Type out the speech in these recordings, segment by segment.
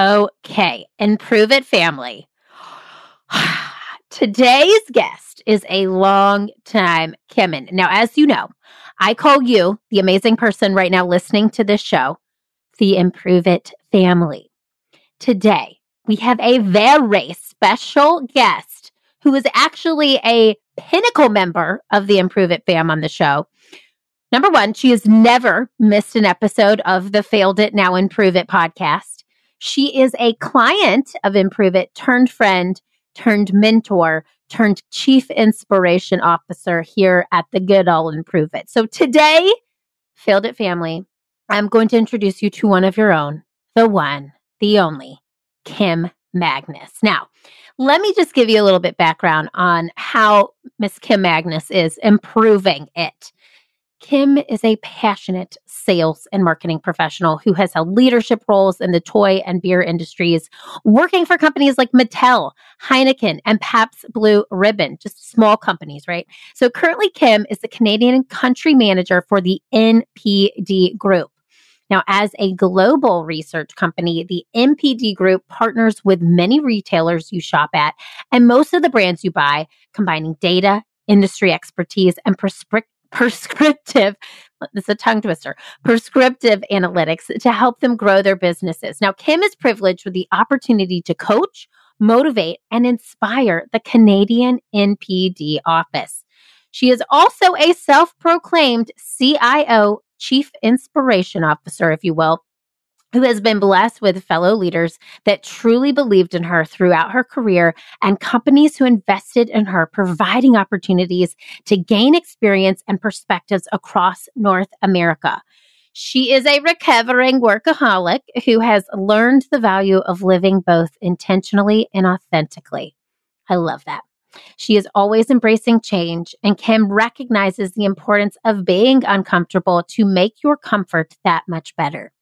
Okay, Improve It family. Today's guest is a long time Kimmin. Now, as you know, I call you, the amazing person right now listening to this show, the Improve It family. Today, we have a very special guest who is actually a pinnacle member of the Improve It fam on the show. Number one, she has never missed an episode of the Failed It Now Improve It podcast. She is a client of Improve It, turned friend, turned mentor, turned chief inspiration officer here at the Good Old Improve It. So today, Failed It family, I'm going to introduce you to one of your own, the one, the only, Kim Magnus. Now, let me just give you a little bit background on how Miss Kim Magnus is improving it. Kim is a passionate sales and marketing professional who has held leadership roles in the toy and beer industries, working for companies like Mattel, Heineken, and Pabst Blue Ribbon, just small companies, right? So currently, Kim is the Canadian country manager for the NPD Group. Now, as a global research company, the NPD Group partners with many retailers you shop at and most of the brands you buy, combining data, industry expertise, and prescriptive prescriptive it's a tongue twister prescriptive analytics to help them grow their businesses. Now kim is privileged with the opportunity to coach motivate and inspire the canadian npd office. She is also a self-proclaimed cio chief inspiration officer if you will who has been blessed with fellow leaders that truly believed in her throughout her career and companies who invested in her, providing opportunities to gain experience and perspectives across North America. She is a recovering workaholic who has learned the value of living both intentionally and authentically. I love that. She is always embracing change, and Kim recognizes the importance of being uncomfortable to make your comfort that much better.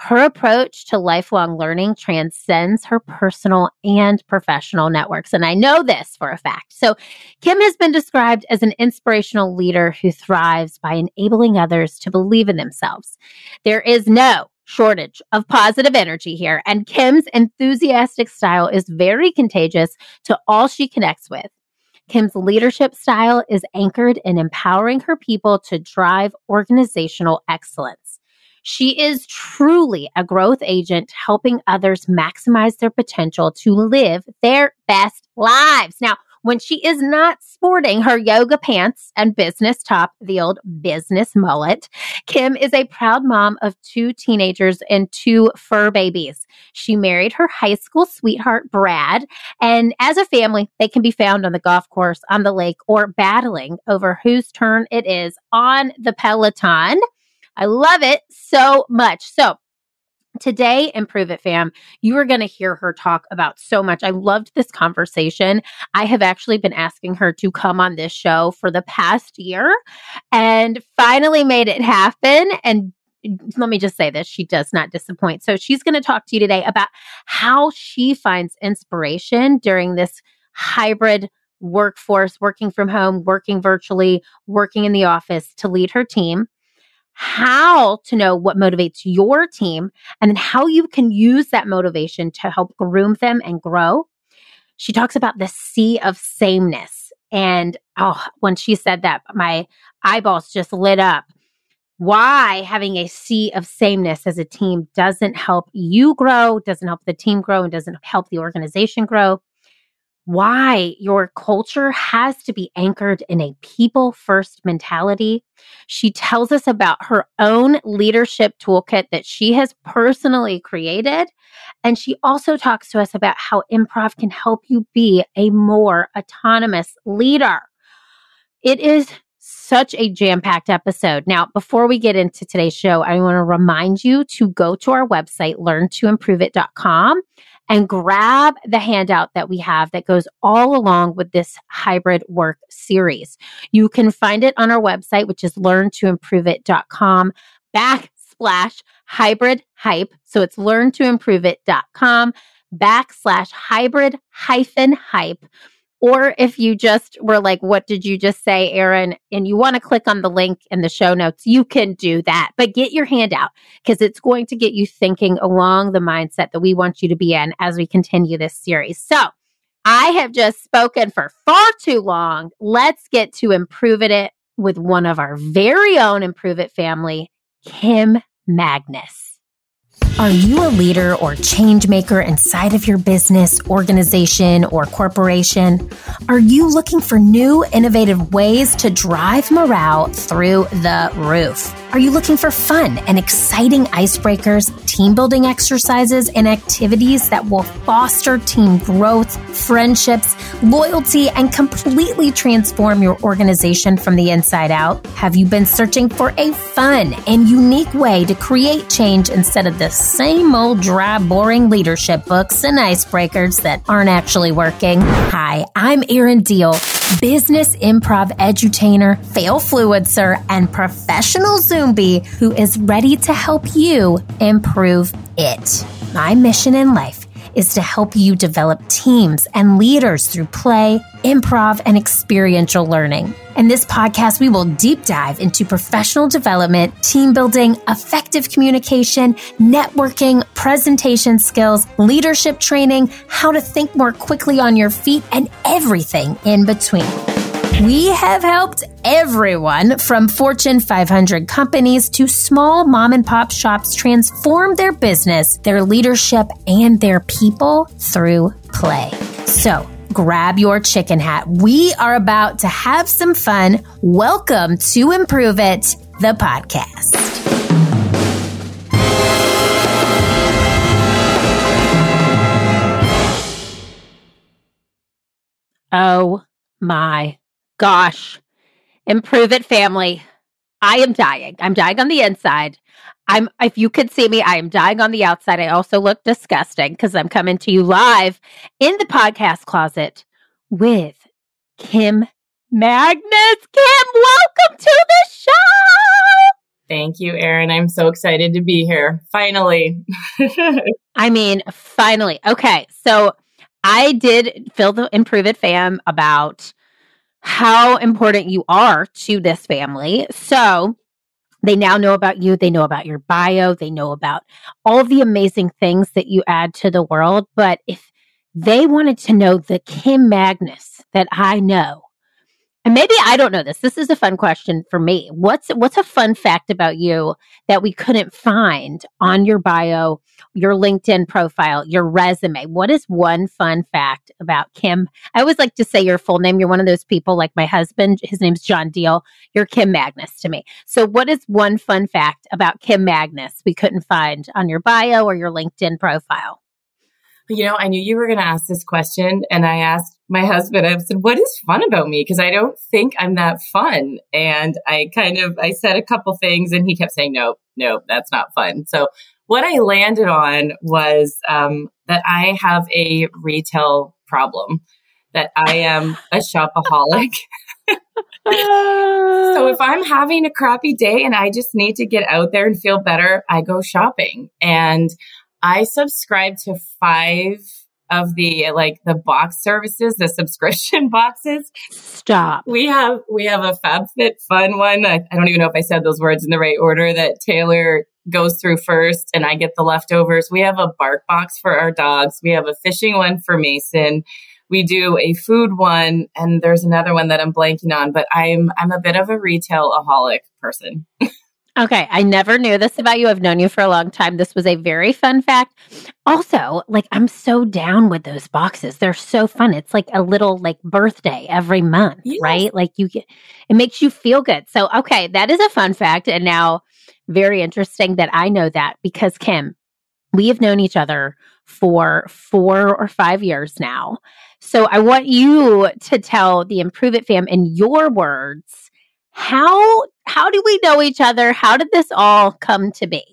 Her approach to lifelong learning transcends her personal and professional networks. And I know this for a fact. So, Kim has been described as an inspirational leader who thrives by enabling others to believe in themselves. There is no shortage of positive energy here, and Kim's enthusiastic style is very contagious to all she connects with. Kim's leadership style is anchored in empowering her people to drive organizational excellence. She is truly a growth agent helping others maximize their potential to live their best lives. Now, when she is not sporting her yoga pants and business top, the old business mullet, Kim is a proud mom of two teenagers and two fur babies. She married her high school sweetheart, Brad, and as a family, they can be found on the golf course, on the lake, or battling over whose turn it is on the Peloton. I love it so much. So, Today, Improve It Fam, you are going to hear her talk about so much. I loved this conversation. I have actually been asking her to come on this show for the past year and finally made it happen. And let me just say this she does not disappoint. So, she's going to talk to you today about how she finds inspiration during this hybrid workforce, working from home, working virtually, working in the office to lead her team how to know what motivates your team and then how you can use that motivation to help groom them and grow. She talks about the sea of sameness. And oh, when she said that, my eyeballs just lit up. Why having a sea of sameness as a team doesn't help you grow, doesn't help the team grow, and doesn't help the organization grow why your culture has to be anchored in a people first mentality. She tells us about her own leadership toolkit that she has personally created. And she also talks to us about how improv can help you be a more autonomous leader. It is such a jam packed episode. Now, before we get into today's show, I want to remind you to go to our website, learntoimproveit.com and grab the handout that we have that goes all along with this hybrid work series. You can find it on our website, which is learntoimproveit.com backslash hybrid hype. So it's learntoimproveit.com backslash hybrid hyphen hype. Or if you just were like, what did you just say, Erin? And you want to click on the link in the show notes, you can do that. But get your hand out because it's going to get you thinking along the mindset that we want you to be in as we continue this series. So I have just spoken for far too long. Let's get to improving it with one of our very own Improve It family, Kim Magnus. Are you a leader or change maker inside of your business, organization, or corporation? Are you looking for new, innovative ways to drive morale through the roof? Are you looking for fun and exciting icebreakers, team building exercises, and activities that will foster team growth, friendships, loyalty, and completely transform your organization from the inside out? Have you been searching for a fun and unique way to create change instead of the same old dry, boring leadership books and icebreakers that aren't actually working? Hi, I'm Erin Deal, business improv edutainer, fail fluencer, and professional Zumbi who is ready to help you improve it. My mission in life is to help you develop teams and leaders through play, improv, and experiential learning. In this podcast, we will deep dive into professional development, team building, effective communication, networking, presentation skills, leadership training, how to think more quickly on your feet, and everything in between. We have helped everyone from Fortune 500 companies to small mom and pop shops transform their business, their leadership, and their people through play. So, grab your chicken hat. We are about to have some fun. Welcome to Improve It, the podcast. Oh my gosh, improve it, family. I am dying. I'm dying on the inside. I'm if you could see me, I am dying on the outside. I also look disgusting because I'm coming to you live in the podcast closet with Kim Magnus. Kim, welcome to the show. Thank you, Erin. I'm so excited to be here. Finally. I mean, finally. Okay. So I did fill the Improve It fam about how important you are to this family. So they now know about you. They know about your bio. They know about all the amazing things that you add to the world. But if they wanted to know the Kim Magnus that I know, and maybe I don't know this. This is a fun question for me. What's what's a fun fact about you that we couldn't find on your bio, your LinkedIn profile, your resume? What is one fun fact about Kim? I always like to say your full name. You're one of those people like my husband, his name's John Deal. You're Kim Magnus to me. So what is one fun fact about Kim Magnus we couldn't find on your bio or your LinkedIn profile? You know, I knew you were going to ask this question and I asked my husband, I said, what is fun about me? Cause I don't think I'm that fun. And I kind of, I said a couple things and he kept saying, nope, nope, that's not fun. So what I landed on was, um, that I have a retail problem, that I am a shopaholic. so if I'm having a crappy day and I just need to get out there and feel better, I go shopping and I subscribe to five of the like the box services, the subscription boxes. Stop. We have we have a FabFitFun one. I, I don't even know if I said those words in the right order that Taylor goes through first and I get the leftovers. We have a bark box for our dogs. We have a fishing one for Mason. We do a food one and there's another one that I'm blanking on, but I'm I'm a bit of a retail aholic person. Okay, I never knew this about you. I've known you for a long time. This was a very fun fact. Also, like I'm so down with those boxes. They're so fun. It's like a little like birthday every month, yes. right? Like you get it makes you feel good. So, okay, that is a fun fact and now very interesting that I know that because Kim, we have known each other for 4 or 5 years now. So, I want you to tell the Improve It fam in your words how how do we know each other? How did this all come to be?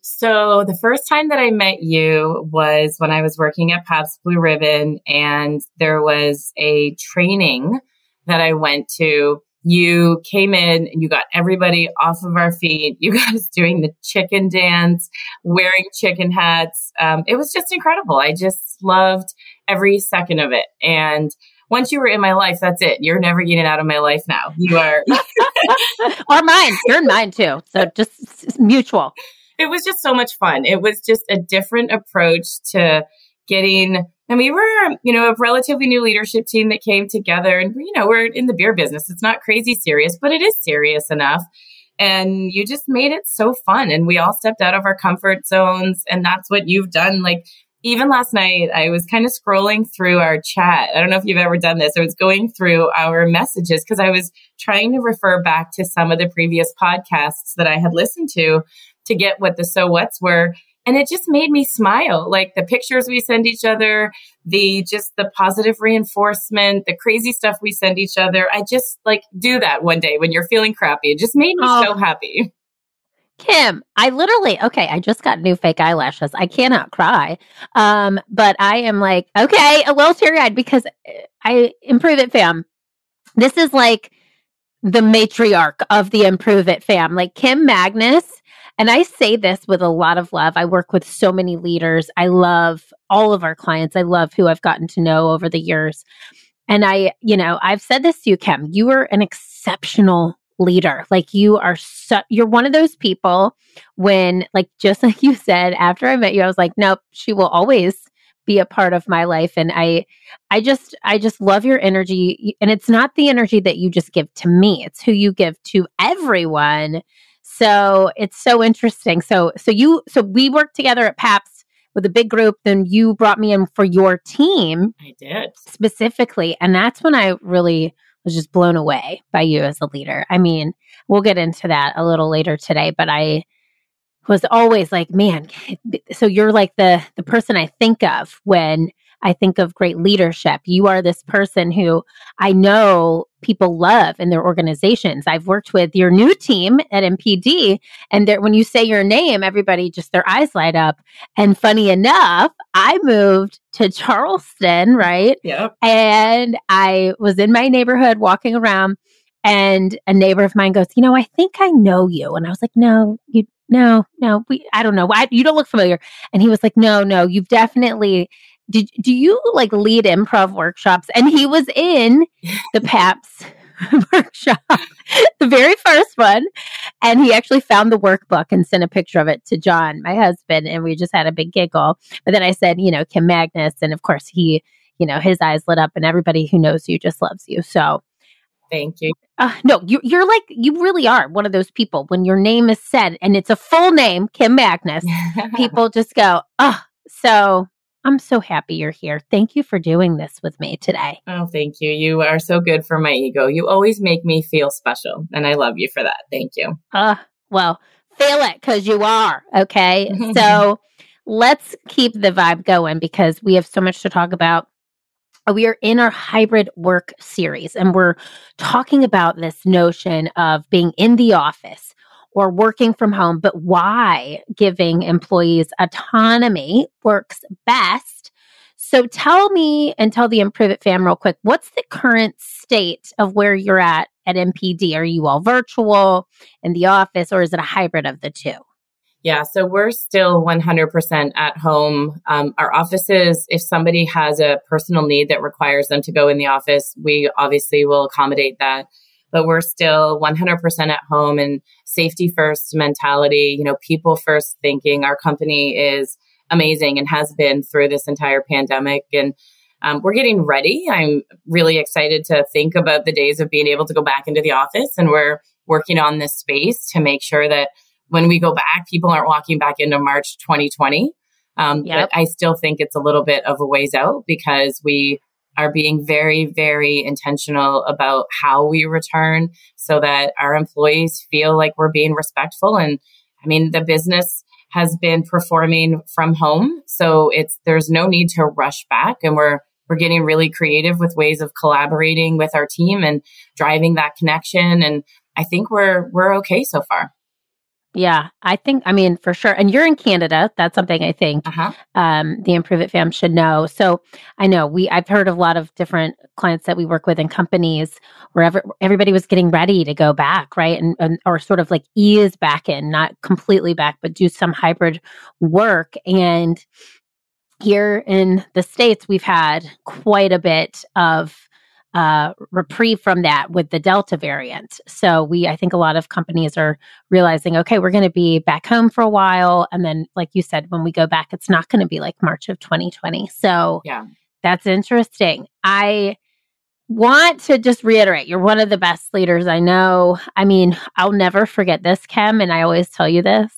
So the first time that I met you was when I was working at Pabst Blue Ribbon and there was a training that I went to. You came in and you got everybody off of our feet. You guys doing the chicken dance, wearing chicken hats. Um, it was just incredible. I just loved every second of it. And once you were in my life, that's it. You're never getting out of my life now. You are. or mine. You're in mine too. So just mutual. It was just so much fun. It was just a different approach to getting and we were, you know, a relatively new leadership team that came together and, you know, we're in the beer business. It's not crazy serious, but it is serious enough. And you just made it so fun. And we all stepped out of our comfort zones. And that's what you've done. Like, even last night, I was kind of scrolling through our chat. I don't know if you've ever done this. I was going through our messages because I was trying to refer back to some of the previous podcasts that I had listened to to get what the so what's were. And it just made me smile. Like the pictures we send each other, the just the positive reinforcement, the crazy stuff we send each other. I just like do that one day when you're feeling crappy. It just made me oh. so happy. Kim, I literally, okay, I just got new fake eyelashes. I cannot cry. Um, but I am like, okay, a little teary eyed because I improve it fam. This is like the matriarch of the improve it fam. Like Kim Magnus. And I say this with a lot of love. I work with so many leaders. I love all of our clients. I love who I've gotten to know over the years. And I, you know, I've said this to you, Kim, you are an exceptional leader. Like you are so, you're one of those people when like just like you said after I met you I was like nope, she will always be a part of my life and I I just I just love your energy and it's not the energy that you just give to me. It's who you give to everyone. So it's so interesting. So so you so we worked together at Pabst with a big group then you brought me in for your team. I did. Specifically and that's when I really was just blown away by you as a leader. I mean, we'll get into that a little later today, but I was always like, man, so you're like the the person I think of when I think of great leadership. You are this person who I know people love in their organizations. I've worked with your new team at NPD, and when you say your name, everybody just their eyes light up. And funny enough, I moved to Charleston, right? Yeah. And I was in my neighborhood walking around, and a neighbor of mine goes, "You know, I think I know you." And I was like, "No, you." No, no, we, I don't know. Why you don't look familiar. And he was like, no, no, you've definitely did do you like lead improv workshops? And he was in the Pabst workshop, the very first one. And he actually found the workbook and sent a picture of it to John, my husband, and we just had a big giggle. But then I said, you know, Kim Magnus, and of course he, you know, his eyes lit up, and everybody who knows you just loves you. So Thank you. Uh, no, you, you're like, you really are one of those people when your name is said and it's a full name, Kim Magnus, people just go, oh, so I'm so happy you're here. Thank you for doing this with me today. Oh, thank you. You are so good for my ego. You always make me feel special, and I love you for that. Thank you. Uh, well, feel it because you are. Okay. so let's keep the vibe going because we have so much to talk about. We are in our hybrid work series and we're talking about this notion of being in the office or working from home, but why giving employees autonomy works best. So tell me and tell the Improve It fam real quick, what's the current state of where you're at at NPD? Are you all virtual in the office or is it a hybrid of the two? Yeah, so we're still 100% at home. Um, our offices, if somebody has a personal need that requires them to go in the office, we obviously will accommodate that but we're still 100% at home and safety first mentality, you know, people first thinking. Our company is amazing and has been through this entire pandemic. And um, we're getting ready. I'm really excited to think about the days of being able to go back into the office. And we're working on this space to make sure that when we go back, people aren't walking back into March 2020. Um, yep. But I still think it's a little bit of a ways out because we are being very, very intentional about how we return so that our employees feel like we're being respectful. And I mean, the business has been performing from home. So it's, there's no need to rush back and we're, we're getting really creative with ways of collaborating with our team and driving that connection. And I think we're, we're okay so far. Yeah, I think, I mean, for sure. And you're in Canada. That's something I think uh-huh. um, the Improve It fam should know. So I know we, I've heard of a lot of different clients that we work with and companies where every, everybody was getting ready to go back, right? And, and, or sort of like ease back in, not completely back, but do some hybrid work. And here in the States, we've had quite a bit of uh, reprieve from that with the Delta variant. So we, I think a lot of companies are realizing, okay, we're going to be back home for a while. And then, like you said, when we go back, it's not going to be like March of 2020. So yeah, that's interesting. I want to just reiterate you're one of the best leaders I know. I mean, I'll never forget this, Kim, and I always tell you this.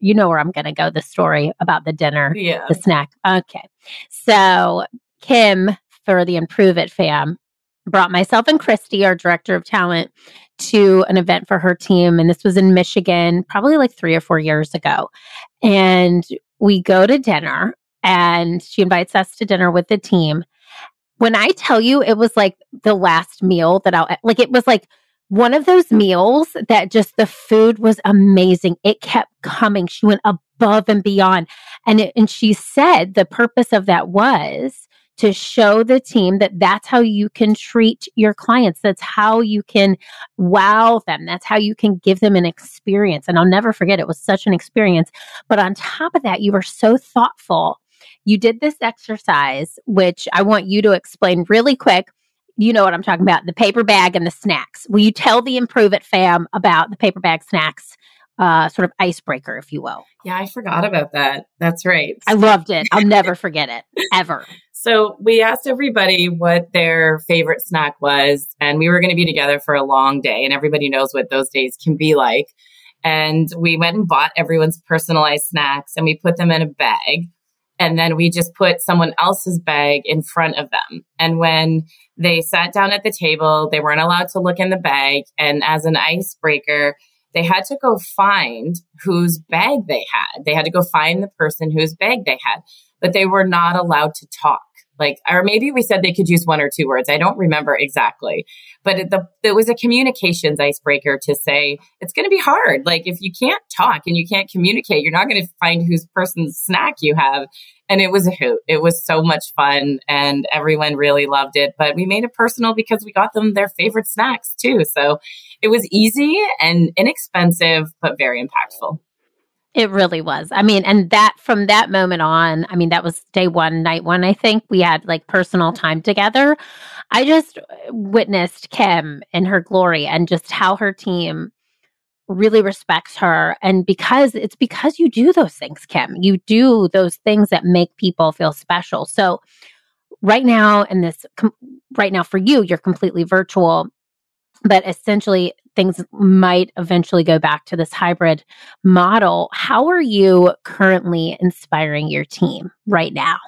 You know where I'm going to go the story about the dinner, yeah. the snack. Okay. So, Kim, for the Improve It fam, brought myself and Christy, our director of talent, to an event for her team. And this was in Michigan, probably like three or four years ago. And we go to dinner, and she invites us to dinner with the team when I tell you it was like the last meal that I'll like it was like one of those meals that just the food was amazing. It kept coming. She went above and beyond. And it, and she said the purpose of that was to show the team that that's how you can treat your clients. That's how you can wow them. That's how you can give them an experience. And I'll never forget it was such an experience. But on top of that, you were so thoughtful you did this exercise, which I want you to explain really quick. You know what I'm talking about the paper bag and the snacks. Will you tell the Improve It fam about the paper bag snacks? Uh, sort of icebreaker, if you will. Yeah, I forgot about that. That's right. I loved it. I'll never forget it ever. So we asked everybody what their favorite snack was, and we were going to be together for a long day, and everybody knows what those days can be like. And we went and bought everyone's personalized snacks, and we put them in a bag and then we just put someone else's bag in front of them. And when they sat down at the table, they weren't allowed to look in the bag. And as an icebreaker, they had to go find whose bag they had. They had to go find the person whose bag they had, but they were not allowed to talk like or maybe we said they could use one or two words. I don't remember exactly. But it, the, it was a communications icebreaker to say it's going to be hard. Like if you can't talk and you can't communicate you're not going to find whose person's snack you have. And it was a hoot. It was so much fun and everyone really loved it. But we made it personal because we got them their favorite snacks too. So it was easy and inexpensive but very impactful it really was. I mean, and that from that moment on, I mean, that was day one, night one, I think we had like personal time together. I just uh, witnessed Kim in her glory and just how her team really respects her. And because it's because you do those things, Kim, you do those things that make people feel special. So, right now, in this, com- right now for you, you're completely virtual but essentially things might eventually go back to this hybrid model. How are you currently inspiring your team right now?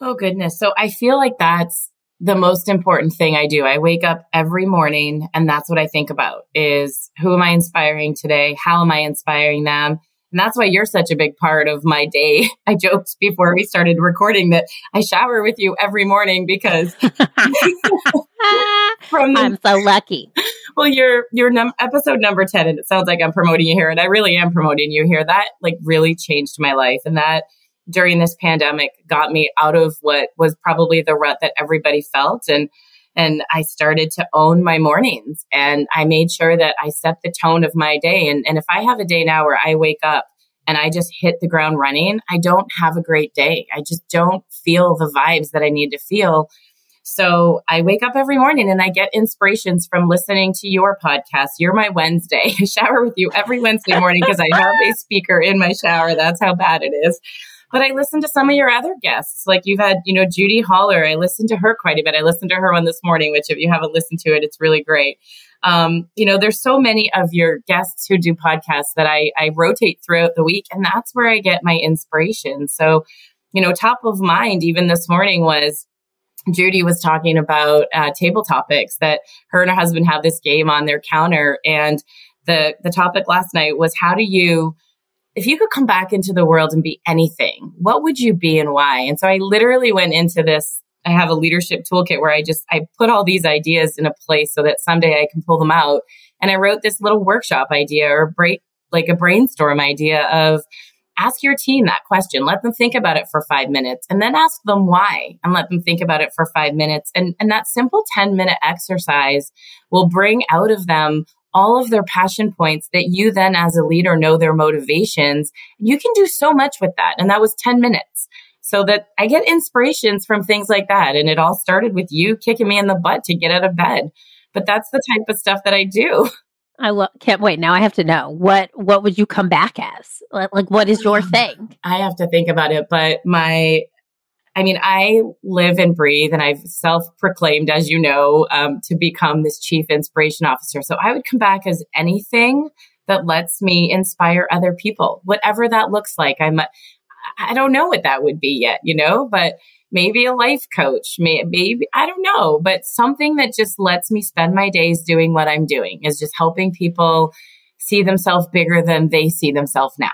Oh, goodness. So I feel like that's the most important thing I do. I wake up every morning and that's what I think about is who am I inspiring today? How am I inspiring them? And that's why you're such a big part of my day. I joked before we started recording that I shower with you every morning because from the, I'm so lucky. Well, you're you're num- episode number 10 and it sounds like I'm promoting you here and I really am promoting you here. That like really changed my life and that during this pandemic got me out of what was probably the rut that everybody felt and and I started to own my mornings and I made sure that I set the tone of my day. And, and if I have a day now where I wake up and I just hit the ground running, I don't have a great day. I just don't feel the vibes that I need to feel. So I wake up every morning and I get inspirations from listening to your podcast. You're my Wednesday. I shower with you every Wednesday morning because I have a speaker in my shower. That's how bad it is. But I listened to some of your other guests. Like you've had, you know, Judy Holler. I listened to her quite a bit. I listened to her one this morning, which if you haven't listened to it, it's really great. Um, you know, there's so many of your guests who do podcasts that I, I rotate throughout the week, and that's where I get my inspiration. So, you know, top of mind, even this morning was Judy was talking about uh, table topics that her and her husband have this game on their counter, and the the topic last night was how do you if you could come back into the world and be anything, what would you be and why? And so I literally went into this. I have a leadership toolkit where I just, I put all these ideas in a place so that someday I can pull them out. And I wrote this little workshop idea or break, like a brainstorm idea of ask your team that question. Let them think about it for five minutes and then ask them why and let them think about it for five minutes. And, and that simple 10 minute exercise will bring out of them all of their passion points that you then as a leader know their motivations. You can do so much with that. And that was 10 minutes. so that I get inspirations from things like that. And it all started with you kicking me in the butt to get out of bed. But that's the type of stuff that I do. I lo- can't wait. Now I have to know what what would you come back as? Like, like what is your um, thing? I have to think about it, but my I mean, I live and breathe, and I've self proclaimed, as you know, um, to become this chief inspiration officer. So I would come back as anything that lets me inspire other people, whatever that looks like. I'm, I don't know what that would be yet, you know, but maybe a life coach, maybe, I don't know, but something that just lets me spend my days doing what I'm doing is just helping people see themselves bigger than they see themselves now.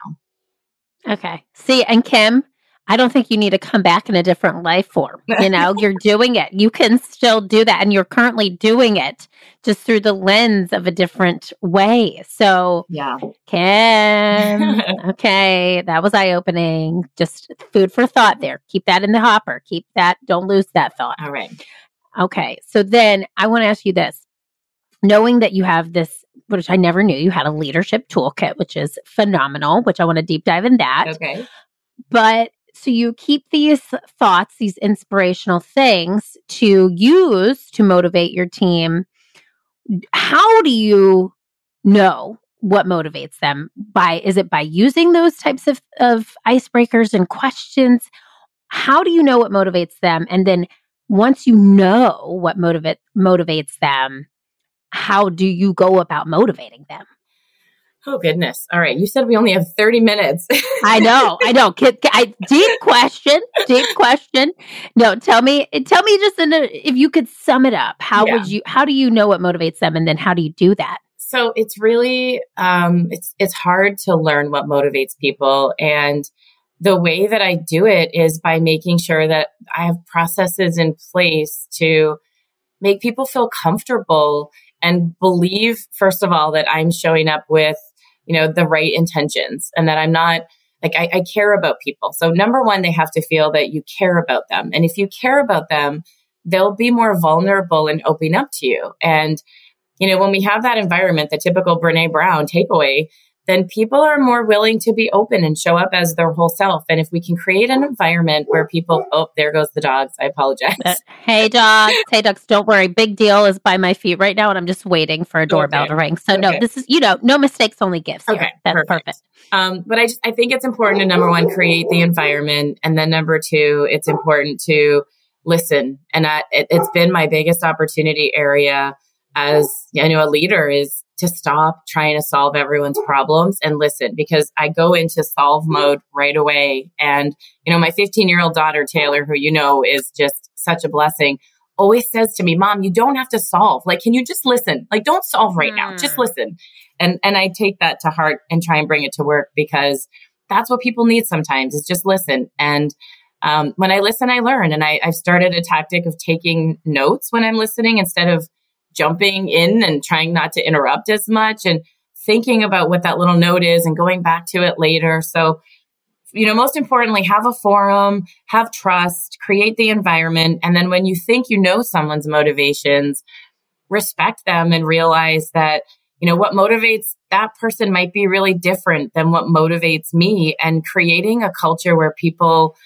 Okay. See, and Kim, I don't think you need to come back in a different life form. You know, you're doing it. You can still do that. And you're currently doing it just through the lens of a different way. So, yeah. Kim, okay, that was eye opening. Just food for thought there. Keep that in the hopper. Keep that, don't lose that thought. All right. Okay. So then I want to ask you this knowing that you have this which I never knew you had a leadership toolkit, which is phenomenal, which I want to deep dive in that. Okay. But so you keep these thoughts, these inspirational things to use to motivate your team. How do you know what motivates them? By is it by using those types of, of icebreakers and questions? How do you know what motivates them? And then once you know what motivate motivates them, how do you go about motivating them? Oh goodness! All right, you said we only have thirty minutes. I know, I know. I, deep question, deep question. No, tell me, tell me just in a, if you could sum it up. How yeah. would you? How do you know what motivates them, and then how do you do that? So it's really, um, it's it's hard to learn what motivates people, and the way that I do it is by making sure that I have processes in place to make people feel comfortable and believe, first of all, that I'm showing up with you know, the right intentions and that I'm not like I, I care about people. So number one, they have to feel that you care about them. And if you care about them, they'll be more vulnerable and open up to you. And, you know, when we have that environment, the typical Brene Brown takeaway, then people are more willing to be open and show up as their whole self. And if we can create an environment where people, oh, there goes the dogs. I apologize. Uh, hey, dogs. hey, dogs. Don't worry. Big deal is by my feet right now, and I'm just waiting for a doorbell okay. to ring. So, okay. no, this is, you know, no mistakes, only gifts. Here. Okay. That's perfect. perfect. Um, but I just, I think it's important to number one, create the environment. And then number two, it's important to listen. And I, it, it's been my biggest opportunity area as, you know, a leader is to stop trying to solve everyone's problems and listen because I go into solve mode right away. And, you know, my 15 year old daughter, Taylor, who you know is just such a blessing, always says to me, Mom, you don't have to solve. Like, can you just listen? Like, don't solve right mm. now. Just hmm. listen. And, and I take that to heart and try and bring it to work because that's what people need sometimes is just listen. And, um, when I listen, I learn. And I, I've started a tactic of taking notes when I'm listening instead of jumping in and trying not to interrupt as much and thinking about what that little note is and going back to it later. So, you know, most importantly, have a forum, have trust, create the environment. And then when you think you know someone's motivations, respect them and realize that, you know, what motivates that person might be really different than what motivates me and creating a culture where people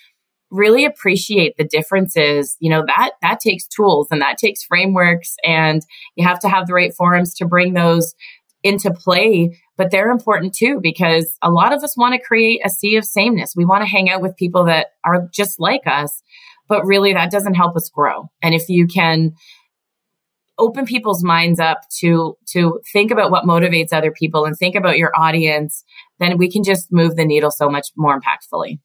really appreciate the differences. You know that that takes tools and that takes frameworks and you have to have the right forums to bring those into play but they're important too because a lot of us want to create a sea of sameness. We want to hang out with people that are just like us but really that doesn't help us grow. And if you can open people's minds up to to think about what motivates other people and think about your audience then we can just move the needle so much more impactfully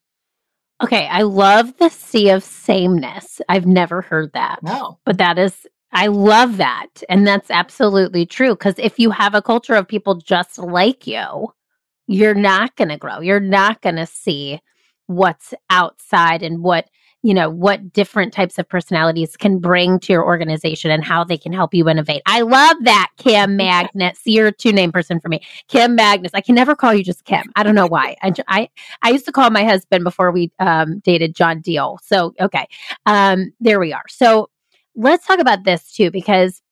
Okay, I love the sea of sameness. I've never heard that. No. But that is I love that. And that's absolutely true cuz if you have a culture of people just like you, you're not going to grow. You're not going to see what's outside and what you know, what different types of personalities can bring to your organization and how they can help you innovate. I love that, Kim Magnus. You're a two name person for me. Kim Magnus. I can never call you just Kim. I don't know why. I, I, I used to call my husband before we um, dated John Deal. So, okay. Um, there we are. So let's talk about this too, because,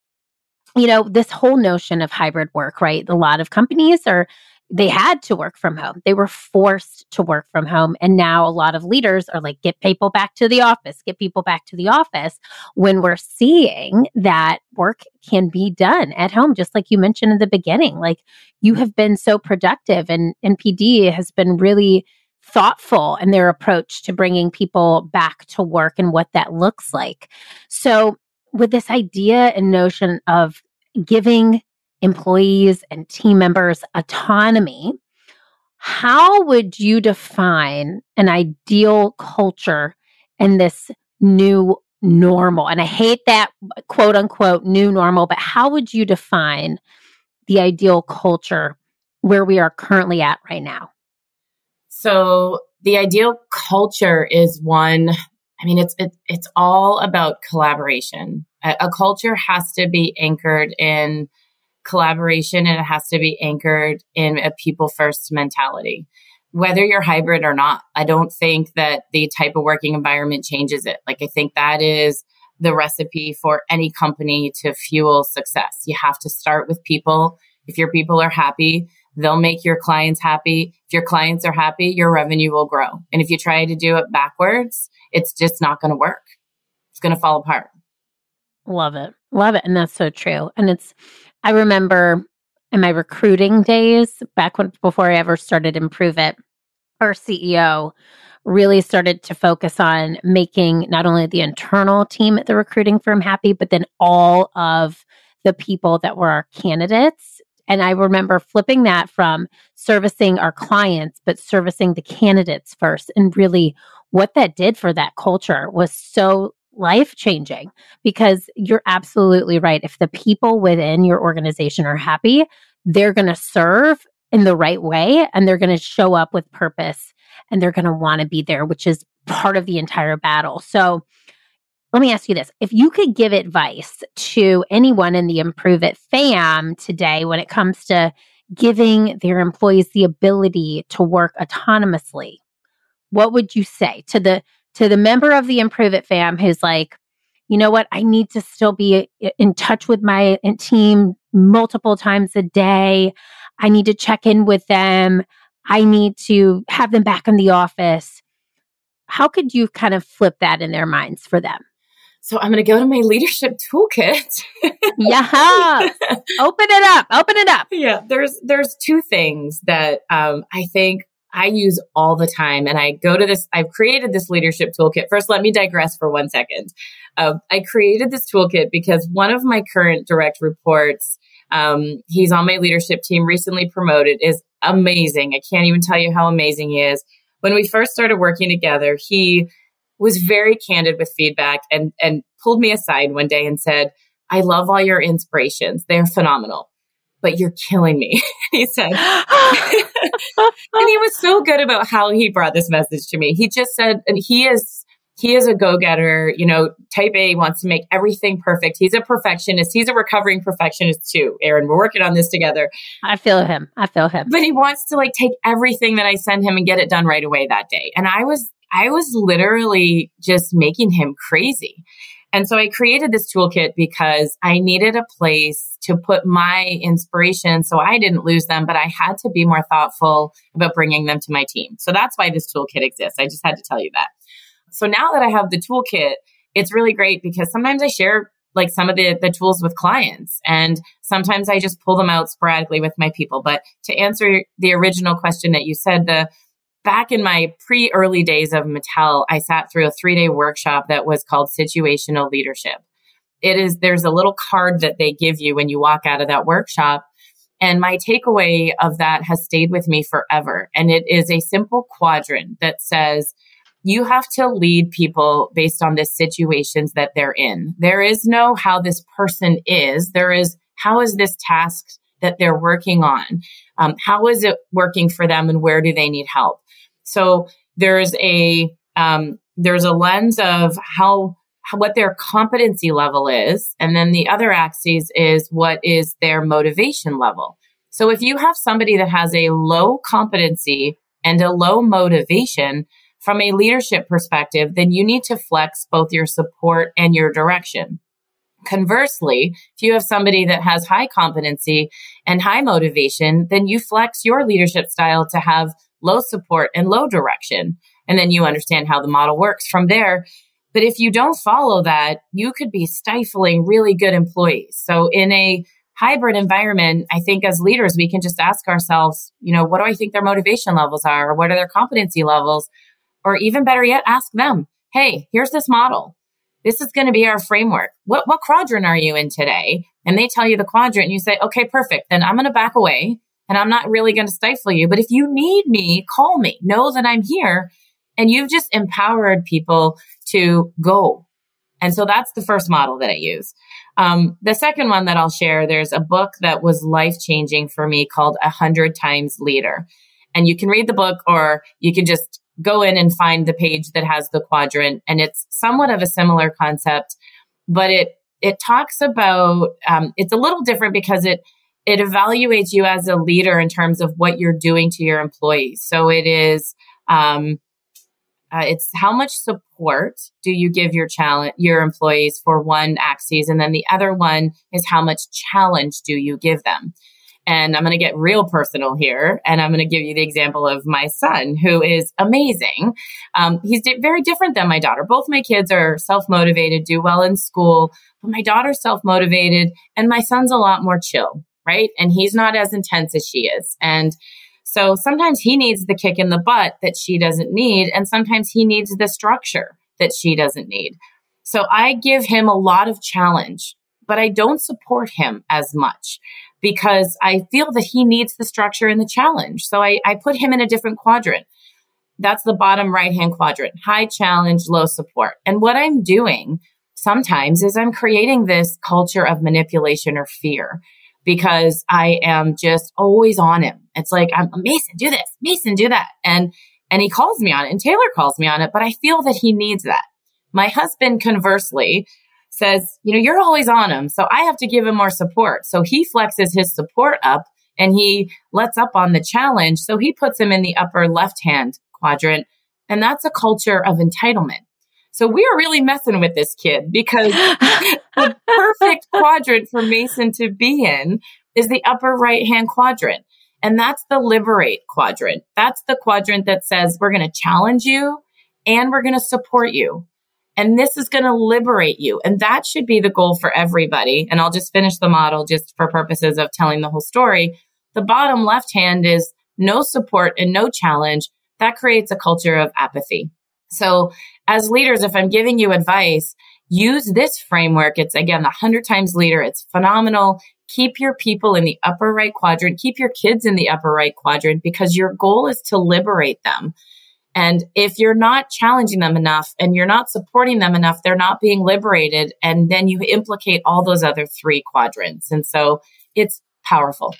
you know, this whole notion of hybrid work, right? A lot of companies are they had to work from home. They were forced to work from home. And now a lot of leaders are like, get people back to the office, get people back to the office when we're seeing that work can be done at home, just like you mentioned in the beginning. Like you have been so productive and NPD has been really thoughtful in their approach to bringing people back to work and what that looks like. So with this idea and notion of giving employees and team members autonomy, how would you define an ideal culture in this new normal? And I hate that quote unquote new normal, but how would you define the ideal culture where we are currently at right now? So, the ideal culture is one I mean, it's it, it's all about collaboration. A, a, culture has to be anchored in collaboration and it has to be anchored in a people first mentality. Whether you're hybrid or not, I don't think that the type of working environment changes it. Like, I think that is the recipe for any company to fuel success. You have to start with people. If your people are happy, they'll make your clients happy. If your clients are happy, your revenue will grow. And if you try to do it backwards, it's just not going to work. It's going to fall apart. Love it. Love it. And that's so true. And it's, I remember in my recruiting days, back when before I ever started Improve It, our CEO really started to focus on making not only the internal team at the recruiting firm happy, but then all of the people that were our candidates. And I remember flipping that from servicing our clients, but servicing the candidates first. And really, what that did for that culture was so life changing because you're absolutely right. If the people within your organization are happy, they're going to serve in the right way and they're going to show up with purpose and they're going to want to be there, which is part of the entire battle. So, let me ask you this. If you could give advice to anyone in the Improve It fam today when it comes to giving their employees the ability to work autonomously, what would you say to the to the member of the Improve It fam who's like, you know what, I need to still be in touch with my team multiple times a day. I need to check in with them. I need to have them back in the office. How could you kind of flip that in their minds for them? So I'm going to go to my leadership toolkit. yeah. Open it up. Open it up. Yeah. There's, there's two things that, um, I think I use all the time. And I go to this, I've created this leadership toolkit. First, let me digress for one second. Uh, I created this toolkit because one of my current direct reports, um, he's on my leadership team, recently promoted, is amazing. I can't even tell you how amazing he is. When we first started working together, he was very candid with feedback and, and pulled me aside one day and said, I love all your inspirations. They're phenomenal but you're killing me. he said, and he was so good about how he brought this message to me. He just said, and he is, he is a go-getter, you know, type A wants to make everything perfect. He's a perfectionist. He's a recovering perfectionist too. Erin, we're working on this together. I feel him. I feel him. But he wants to like take everything that I send him and get it done right away that day. And I was, I was literally just making him crazy. And so I created this toolkit because I needed a place to put my inspiration so I didn't lose them, but I had to be more thoughtful about bringing them to my team. So that's why this toolkit exists. I just had to tell you that. So now that I have the toolkit, it's really great because sometimes I share like some of the, the tools with clients and sometimes I just pull them out sporadically with my people. But to answer the original question that you said, the back in my pre early days of Mattel, I sat through a three day workshop that was called situational leadership. It is, there's a little card that they give you when you walk out of that workshop. And my takeaway of that has stayed with me forever. And it is a simple quadrant that says, you have to lead people based on the situations that they're in. There is no how this person is. There is how is this task that they're working on? Um, how is it working for them and where do they need help? So there's a um, there's a lens of how, how what their competency level is, and then the other axis is what is their motivation level. So if you have somebody that has a low competency and a low motivation from a leadership perspective, then you need to flex both your support and your direction. Conversely, if you have somebody that has high competency and high motivation, then you flex your leadership style to have low support and low direction. And then you understand how the model works from there. But if you don't follow that, you could be stifling really good employees. So in a hybrid environment, I think as leaders, we can just ask ourselves, you know, what do I think their motivation levels are? Or what are their competency levels? Or even better yet, ask them, hey, here's this model. This is going to be our framework. What, what quadrant are you in today? And they tell you the quadrant and you say, okay, perfect. Then I'm going to back away and I'm not really going to stifle you. But if you need me, call me. Know that I'm here. And you've just empowered people to go. And so that's the first model that I use. Um, the second one that I'll share, there's a book that was life changing for me called A Hundred Times Leader. And you can read the book or you can just go in and find the page that has the quadrant. And it's somewhat of a similar concept, but it, it talks about, um, it's a little different because it, it evaluates you as a leader in terms of what you're doing to your employees. So it is, um, uh, it's how much support do you give your challenge your employees for one axis, and then the other one is how much challenge do you give them. And I'm going to get real personal here. And I'm going to give you the example of my son, who is amazing. Um, he's di- very different than my daughter. Both my kids are self motivated, do well in school, but my daughter's self motivated, and my son's a lot more chill, right? And he's not as intense as she is. And so sometimes he needs the kick in the butt that she doesn't need, and sometimes he needs the structure that she doesn't need. So I give him a lot of challenge, but I don't support him as much because I feel that he needs the structure and the challenge. So I, I put him in a different quadrant. That's the bottom right hand quadrant high challenge, low support. And what I'm doing sometimes is I'm creating this culture of manipulation or fear because I am just always on him. It's like, I'm Mason, do this, Mason, do that. And, and he calls me on it and Taylor calls me on it, but I feel that he needs that. My husband conversely says, you know, you're always on him. So I have to give him more support. So he flexes his support up and he lets up on the challenge. So he puts him in the upper left hand quadrant. And that's a culture of entitlement. So we are really messing with this kid because the perfect quadrant for Mason to be in is the upper right hand quadrant. And that's the liberate quadrant. That's the quadrant that says we're going to challenge you and we're going to support you. And this is going to liberate you. And that should be the goal for everybody. And I'll just finish the model just for purposes of telling the whole story. The bottom left hand is no support and no challenge. That creates a culture of apathy. So as leaders, if I'm giving you advice, use this framework. It's again, the hundred times leader. It's phenomenal. Keep your people in the upper right quadrant. Keep your kids in the upper right quadrant because your goal is to liberate them. And if you're not challenging them enough and you're not supporting them enough, they're not being liberated. And then you implicate all those other three quadrants. And so it's powerful.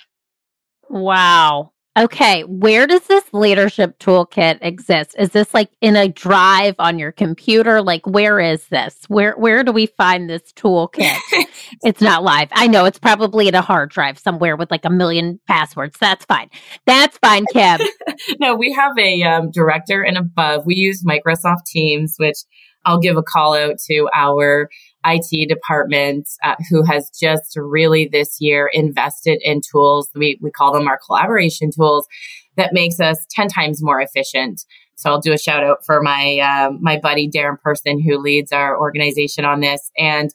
Wow. Okay, where does this leadership toolkit exist? Is this like in a drive on your computer? Like where is this? Where where do we find this toolkit? it's not live. I know it's probably in a hard drive somewhere with like a million passwords. That's fine. That's fine, Kim. no, we have a um, director and above. We use Microsoft Teams, which I'll give a call out to our IT department uh, who has just really this year invested in tools. We, we call them our collaboration tools that makes us 10 times more efficient. So I'll do a shout out for my, uh, my buddy Darren Person who leads our organization on this. And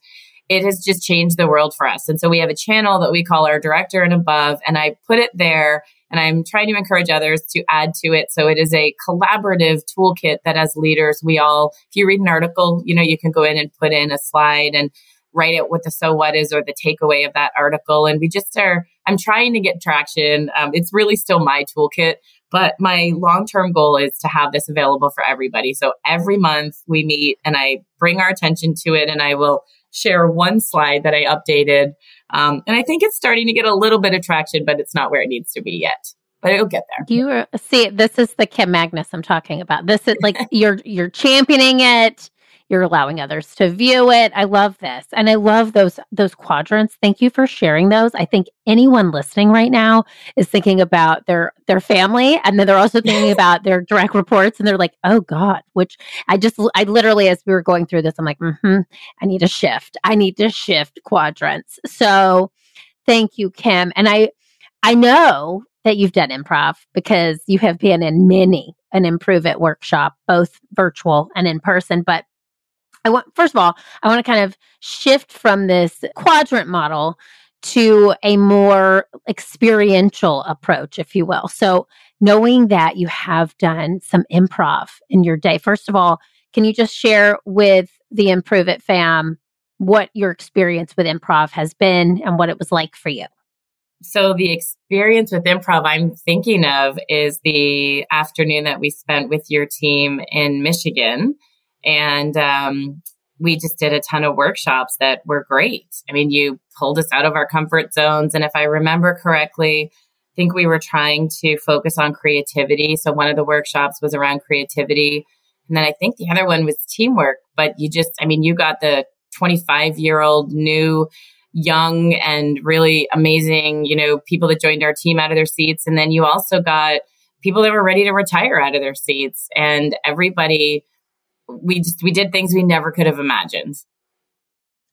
it has just changed the world for us. And so we have a channel that we call our director and above, and I put it there and I'm trying to encourage others to add to it. So it is a collaborative toolkit that as leaders, we all, if you read an article, you know, you can go in and put in a slide and write it what the so what is or the takeaway of that article. And we just are, I'm trying to get traction. Um, it's really still my toolkit, but my long term goal is to have this available for everybody. So every month we meet and I bring our attention to it and I will share one slide that I updated um, and I think it's starting to get a little bit of traction, but it's not where it needs to be yet. But it'll get there. You are, see, this is the Kim Magnus I'm talking about. This is like you're you're championing it. You're allowing others to view it. I love this. And I love those those quadrants. Thank you for sharing those. I think anyone listening right now is thinking about their their family and then they're also thinking about their direct reports and they're like, "Oh god," which I just I literally as we were going through this I'm like, "Mhm, I need a shift. I need to shift quadrants." So, thank you, Kim. And I I know that you've done improv because you have been in many an improve it workshop, both virtual and in person. But I want, first of all, I want to kind of shift from this quadrant model to a more experiential approach, if you will. So, knowing that you have done some improv in your day, first of all, can you just share with the Improve It fam what your experience with improv has been and what it was like for you? So the experience with improv I'm thinking of is the afternoon that we spent with your team in Michigan. And um, we just did a ton of workshops that were great. I mean, you pulled us out of our comfort zones. And if I remember correctly, I think we were trying to focus on creativity. So one of the workshops was around creativity. And then I think the other one was teamwork. But you just, I mean, you got the 25 year old new young and really amazing, you know, people that joined our team out of their seats. And then you also got people that were ready to retire out of their seats and everybody we just we did things we never could have imagined.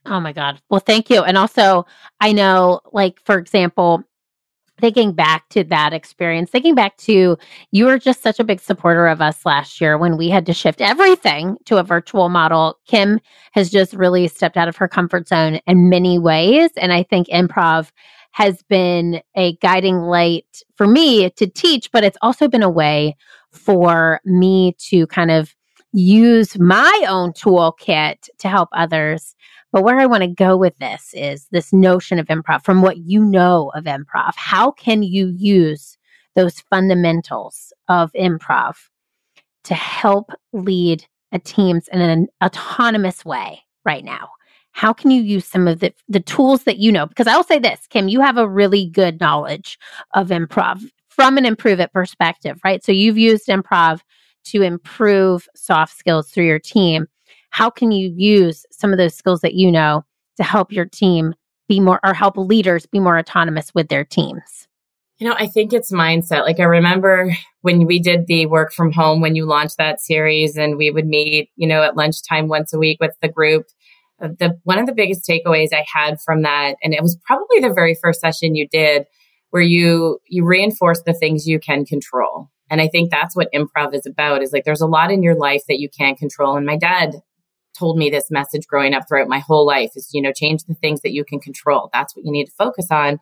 Oh my god. Well, thank you. And also, I know like for example, thinking back to that experience, thinking back to you were just such a big supporter of us last year when we had to shift everything to a virtual model. Kim has just really stepped out of her comfort zone in many ways. And I think improv has been a guiding light for me to teach, but it's also been a way for me to kind of use my own toolkit to help others but where I want to go with this is this notion of improv from what you know of improv. How can you use those fundamentals of improv to help lead a teams in an autonomous way right now? How can you use some of the, the tools that you know? Because I'll say this, Kim, you have a really good knowledge of improv from an improve it perspective, right? So you've used improv to improve soft skills through your team how can you use some of those skills that you know to help your team be more or help leaders be more autonomous with their teams? You know, I think it's mindset. Like I remember when we did the work from home when you launched that series and we would meet, you know, at lunchtime once a week with the group. Uh, the one of the biggest takeaways I had from that and it was probably the very first session you did where you you reinforce the things you can control. And I think that's what improv is about is like there's a lot in your life that you can't control and my dad told me this message growing up throughout my whole life is, you know, change the things that you can control. That's what you need to focus on.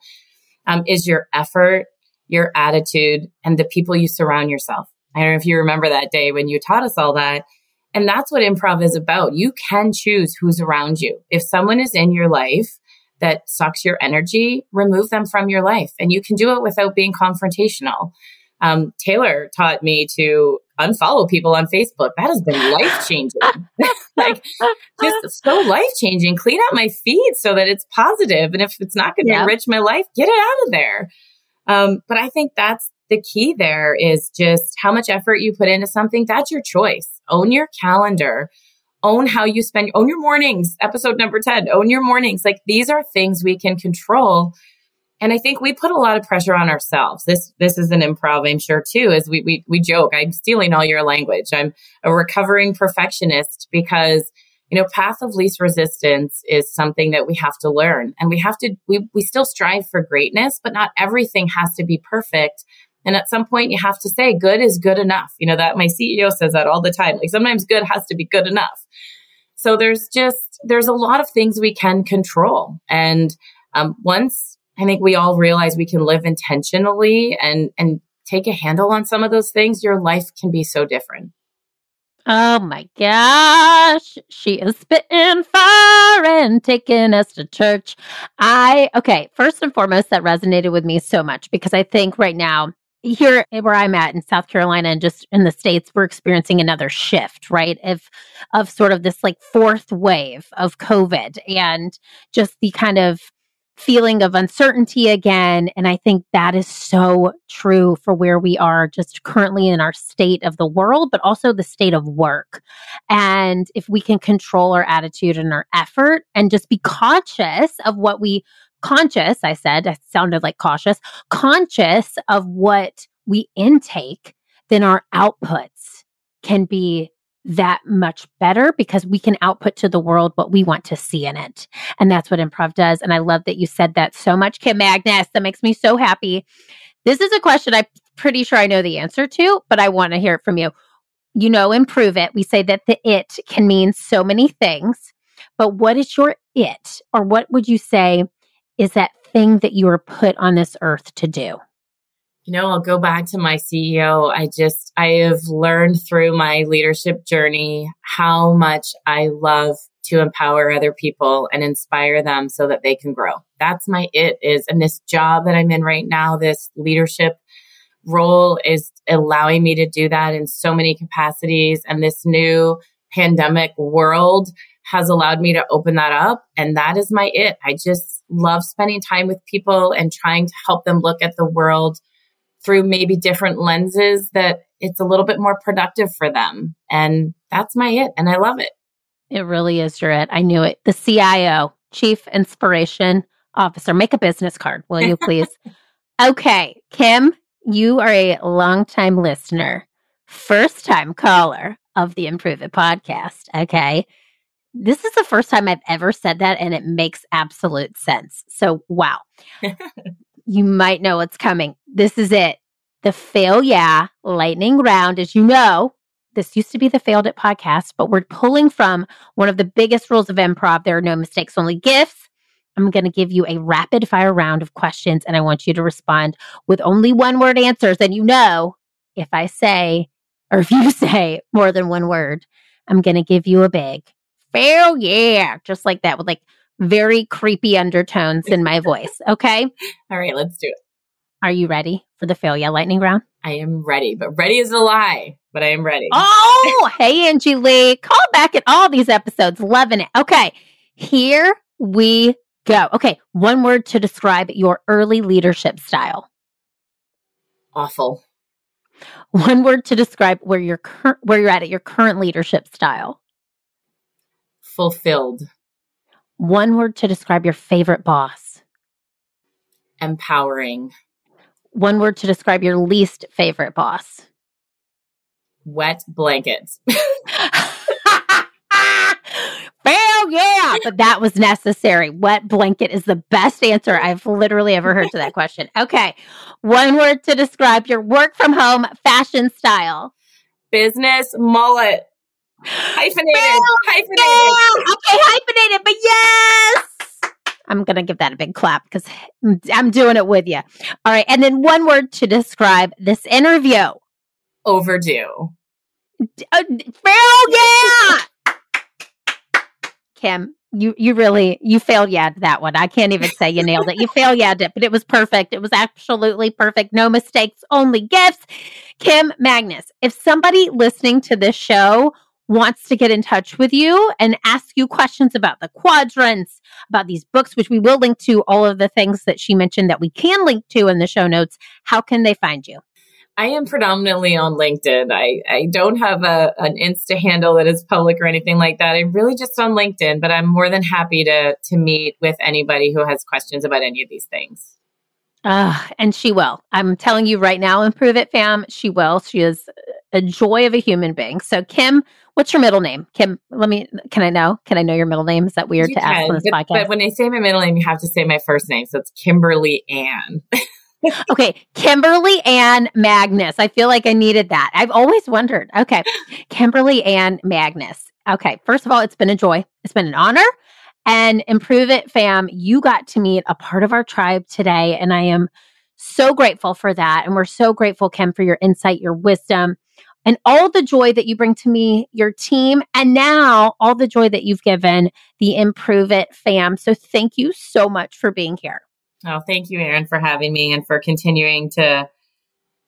Um, is your effort, your attitude, and the people you surround yourself. I don't know if you remember that day when you taught us all that. And that's what improv is about. You can choose who's around you. If someone is in your life that sucks your energy, remove them from your life. And you can do it without being confrontational. Um, Taylor taught me to unfollow people on Facebook. That has been life changing. like just so life changing. Clean out my feed so that it's positive. And if it's not going to yeah. enrich my life, get it out of there. Um, but I think that's the key there is just how much effort you put into something. That's your choice. Own your calendar. Own how you spend, own your mornings. Episode number 10, own your mornings. Like these are things we can control and I think we put a lot of pressure on ourselves. This this is an improv, I'm sure too, as we we we joke. I'm stealing all your language. I'm a recovering perfectionist because you know, path of least resistance is something that we have to learn. And we have to we we still strive for greatness, but not everything has to be perfect. And at some point you have to say good is good enough. You know, that my CEO says that all the time. Like sometimes good has to be good enough. So there's just there's a lot of things we can control. And um, once I think we all realize we can live intentionally and, and take a handle on some of those things, your life can be so different. Oh my gosh, she is spitting fire and taking us to church. I, okay, first and foremost, that resonated with me so much because I think right now, here where I'm at in South Carolina and just in the States, we're experiencing another shift, right? Of, of sort of this like fourth wave of COVID and just the kind of feeling of uncertainty again. And I think that is so true for where we are just currently in our state of the world, but also the state of work. And if we can control our attitude and our effort and just be conscious of what we conscious, I said, I sounded like cautious, conscious of what we intake, then our outputs can be that much better because we can output to the world what we want to see in it. And that's what improv does. And I love that you said that so much, Kim Magnus. That makes me so happy. This is a question I'm pretty sure I know the answer to, but I want to hear it from you. You know, improve it. We say that the it can mean so many things, but what is your it? Or what would you say is that thing that you were put on this earth to do? You know, I'll go back to my CEO. I just, I have learned through my leadership journey how much I love to empower other people and inspire them so that they can grow. That's my it is. And this job that I'm in right now, this leadership role is allowing me to do that in so many capacities. And this new pandemic world has allowed me to open that up. And that is my it. I just love spending time with people and trying to help them look at the world through maybe different lenses that it's a little bit more productive for them. And that's my it. And I love it. It really is your it. I knew it. The CIO, Chief Inspiration Officer. Make a business card, will you please? okay. Kim, you are a longtime listener, first time caller of the Improve It podcast. Okay. This is the first time I've ever said that, and it makes absolute sense. So, wow. you might know what's coming. This is it. The Fail Yeah lightning round. As you know, this used to be the Failed It podcast, but we're pulling from one of the biggest rules of improv. There are no mistakes, only gifts. I'm going to give you a rapid fire round of questions, and I want you to respond with only one word answers. And you know, if I say, or if you say more than one word, I'm going to give you a big fail yeah, just like that with like very creepy undertones in my voice. Okay. All right, let's do it. Are you ready for the Fail Yeah lightning round? I am ready, but ready is a lie, but I am ready. Oh, hey, Angie Lee. Call back at all these episodes. Loving it. Okay. Here we go. Okay. One word to describe your early leadership style. Awful. One word to describe where you're cur- where you're at at your current leadership style. Fulfilled. One word to describe your favorite boss. Empowering. One word to describe your least favorite boss. Wet blankets. Hell yeah, but that was necessary. Wet blanket is the best answer I've literally ever heard to that question. Okay. One word to describe your work from home fashion style. Business mullet. Hyphenated. hyphenated. Yeah. Okay, hyphenated, but yes. I'm going to give that a big clap because I'm doing it with you. All right. And then one word to describe this interview overdue. Uh, yeah. Kim, you you really you failed yeah that one. I can't even say you nailed it. You failed yeah it, but it was perfect. It was absolutely perfect. No mistakes, only gifts. Kim Magnus, if somebody listening to this show wants to get in touch with you and ask you questions about the quadrants, about these books, which we will link to all of the things that she mentioned that we can link to in the show notes, how can they find you? I am predominantly on LinkedIn. I, I don't have a, an Insta handle that is public or anything like that. I'm really just on LinkedIn, but I'm more than happy to to meet with anybody who has questions about any of these things. Uh, and she will. I'm telling you right now, improve it, fam. She will. She is a joy of a human being. So, Kim, what's your middle name? Kim, let me, can I know? Can I know your middle name? Is that weird you to can, ask on this but, podcast? But when I say my middle name, you have to say my first name. So it's Kimberly Ann. okay. Kimberly Ann Magnus. I feel like I needed that. I've always wondered. Okay. Kimberly Ann Magnus. Okay. First of all, it's been a joy. It's been an honor. And Improve It fam, you got to meet a part of our tribe today. And I am so grateful for that. And we're so grateful, Kim, for your insight, your wisdom, and all the joy that you bring to me, your team, and now all the joy that you've given the Improve It fam. So thank you so much for being here. Oh, thank you, Erin, for having me and for continuing to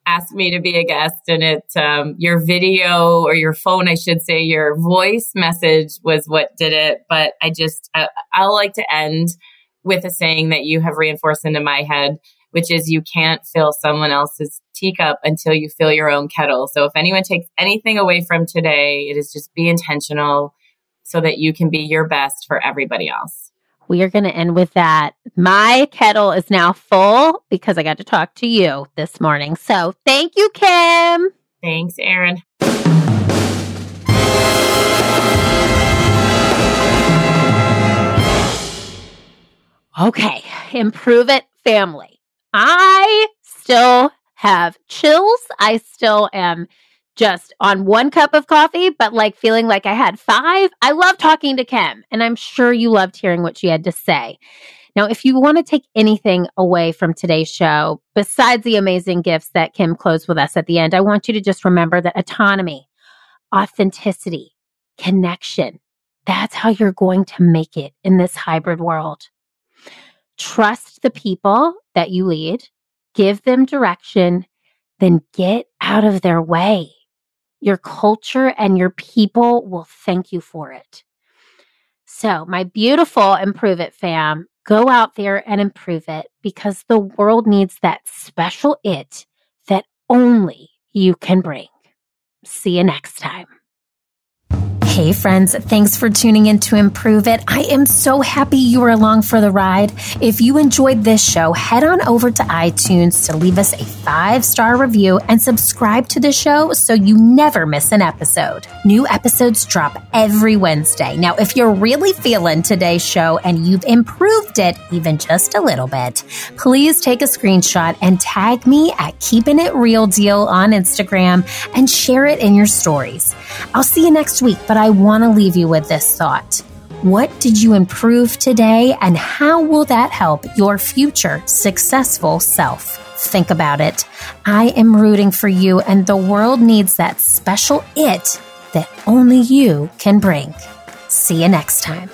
ask me to be a guest. And it, um, your video or your phone, I should say, your voice message was what did it. But I just, I, I like to end with a saying that you have reinforced into my head, which is you can't fill someone else's teacup until you fill your own kettle. So if anyone takes anything away from today, it is just be intentional so that you can be your best for everybody else. We are going to end with that. My kettle is now full because I got to talk to you this morning. So thank you, Kim. Thanks, Erin. Okay, improve it, family. I still have chills. I still am just on one cup of coffee, but like feeling like I had five. I love talking to Kim, and I'm sure you loved hearing what she had to say. Now, if you want to take anything away from today's show, besides the amazing gifts that Kim closed with us at the end, I want you to just remember that autonomy, authenticity, connection, that's how you're going to make it in this hybrid world. Trust the people that you lead, give them direction, then get out of their way. Your culture and your people will thank you for it. So, my beautiful Improve It fam, go out there and improve it because the world needs that special it that only you can bring. See you next time. Hey, friends, thanks for tuning in to Improve It. I am so happy you were along for the ride. If you enjoyed this show, head on over to iTunes to leave us a five star review and subscribe to the show so you never miss an episode. New episodes drop every Wednesday. Now, if you're really feeling today's show and you've improved it even just a little bit, please take a screenshot and tag me at Keeping It Real Deal on Instagram and share it in your stories. I'll see you next week, but I want to leave you with this thought. What did you improve today, and how will that help your future successful self? Think about it. I am rooting for you, and the world needs that special it that only you can bring. See you next time.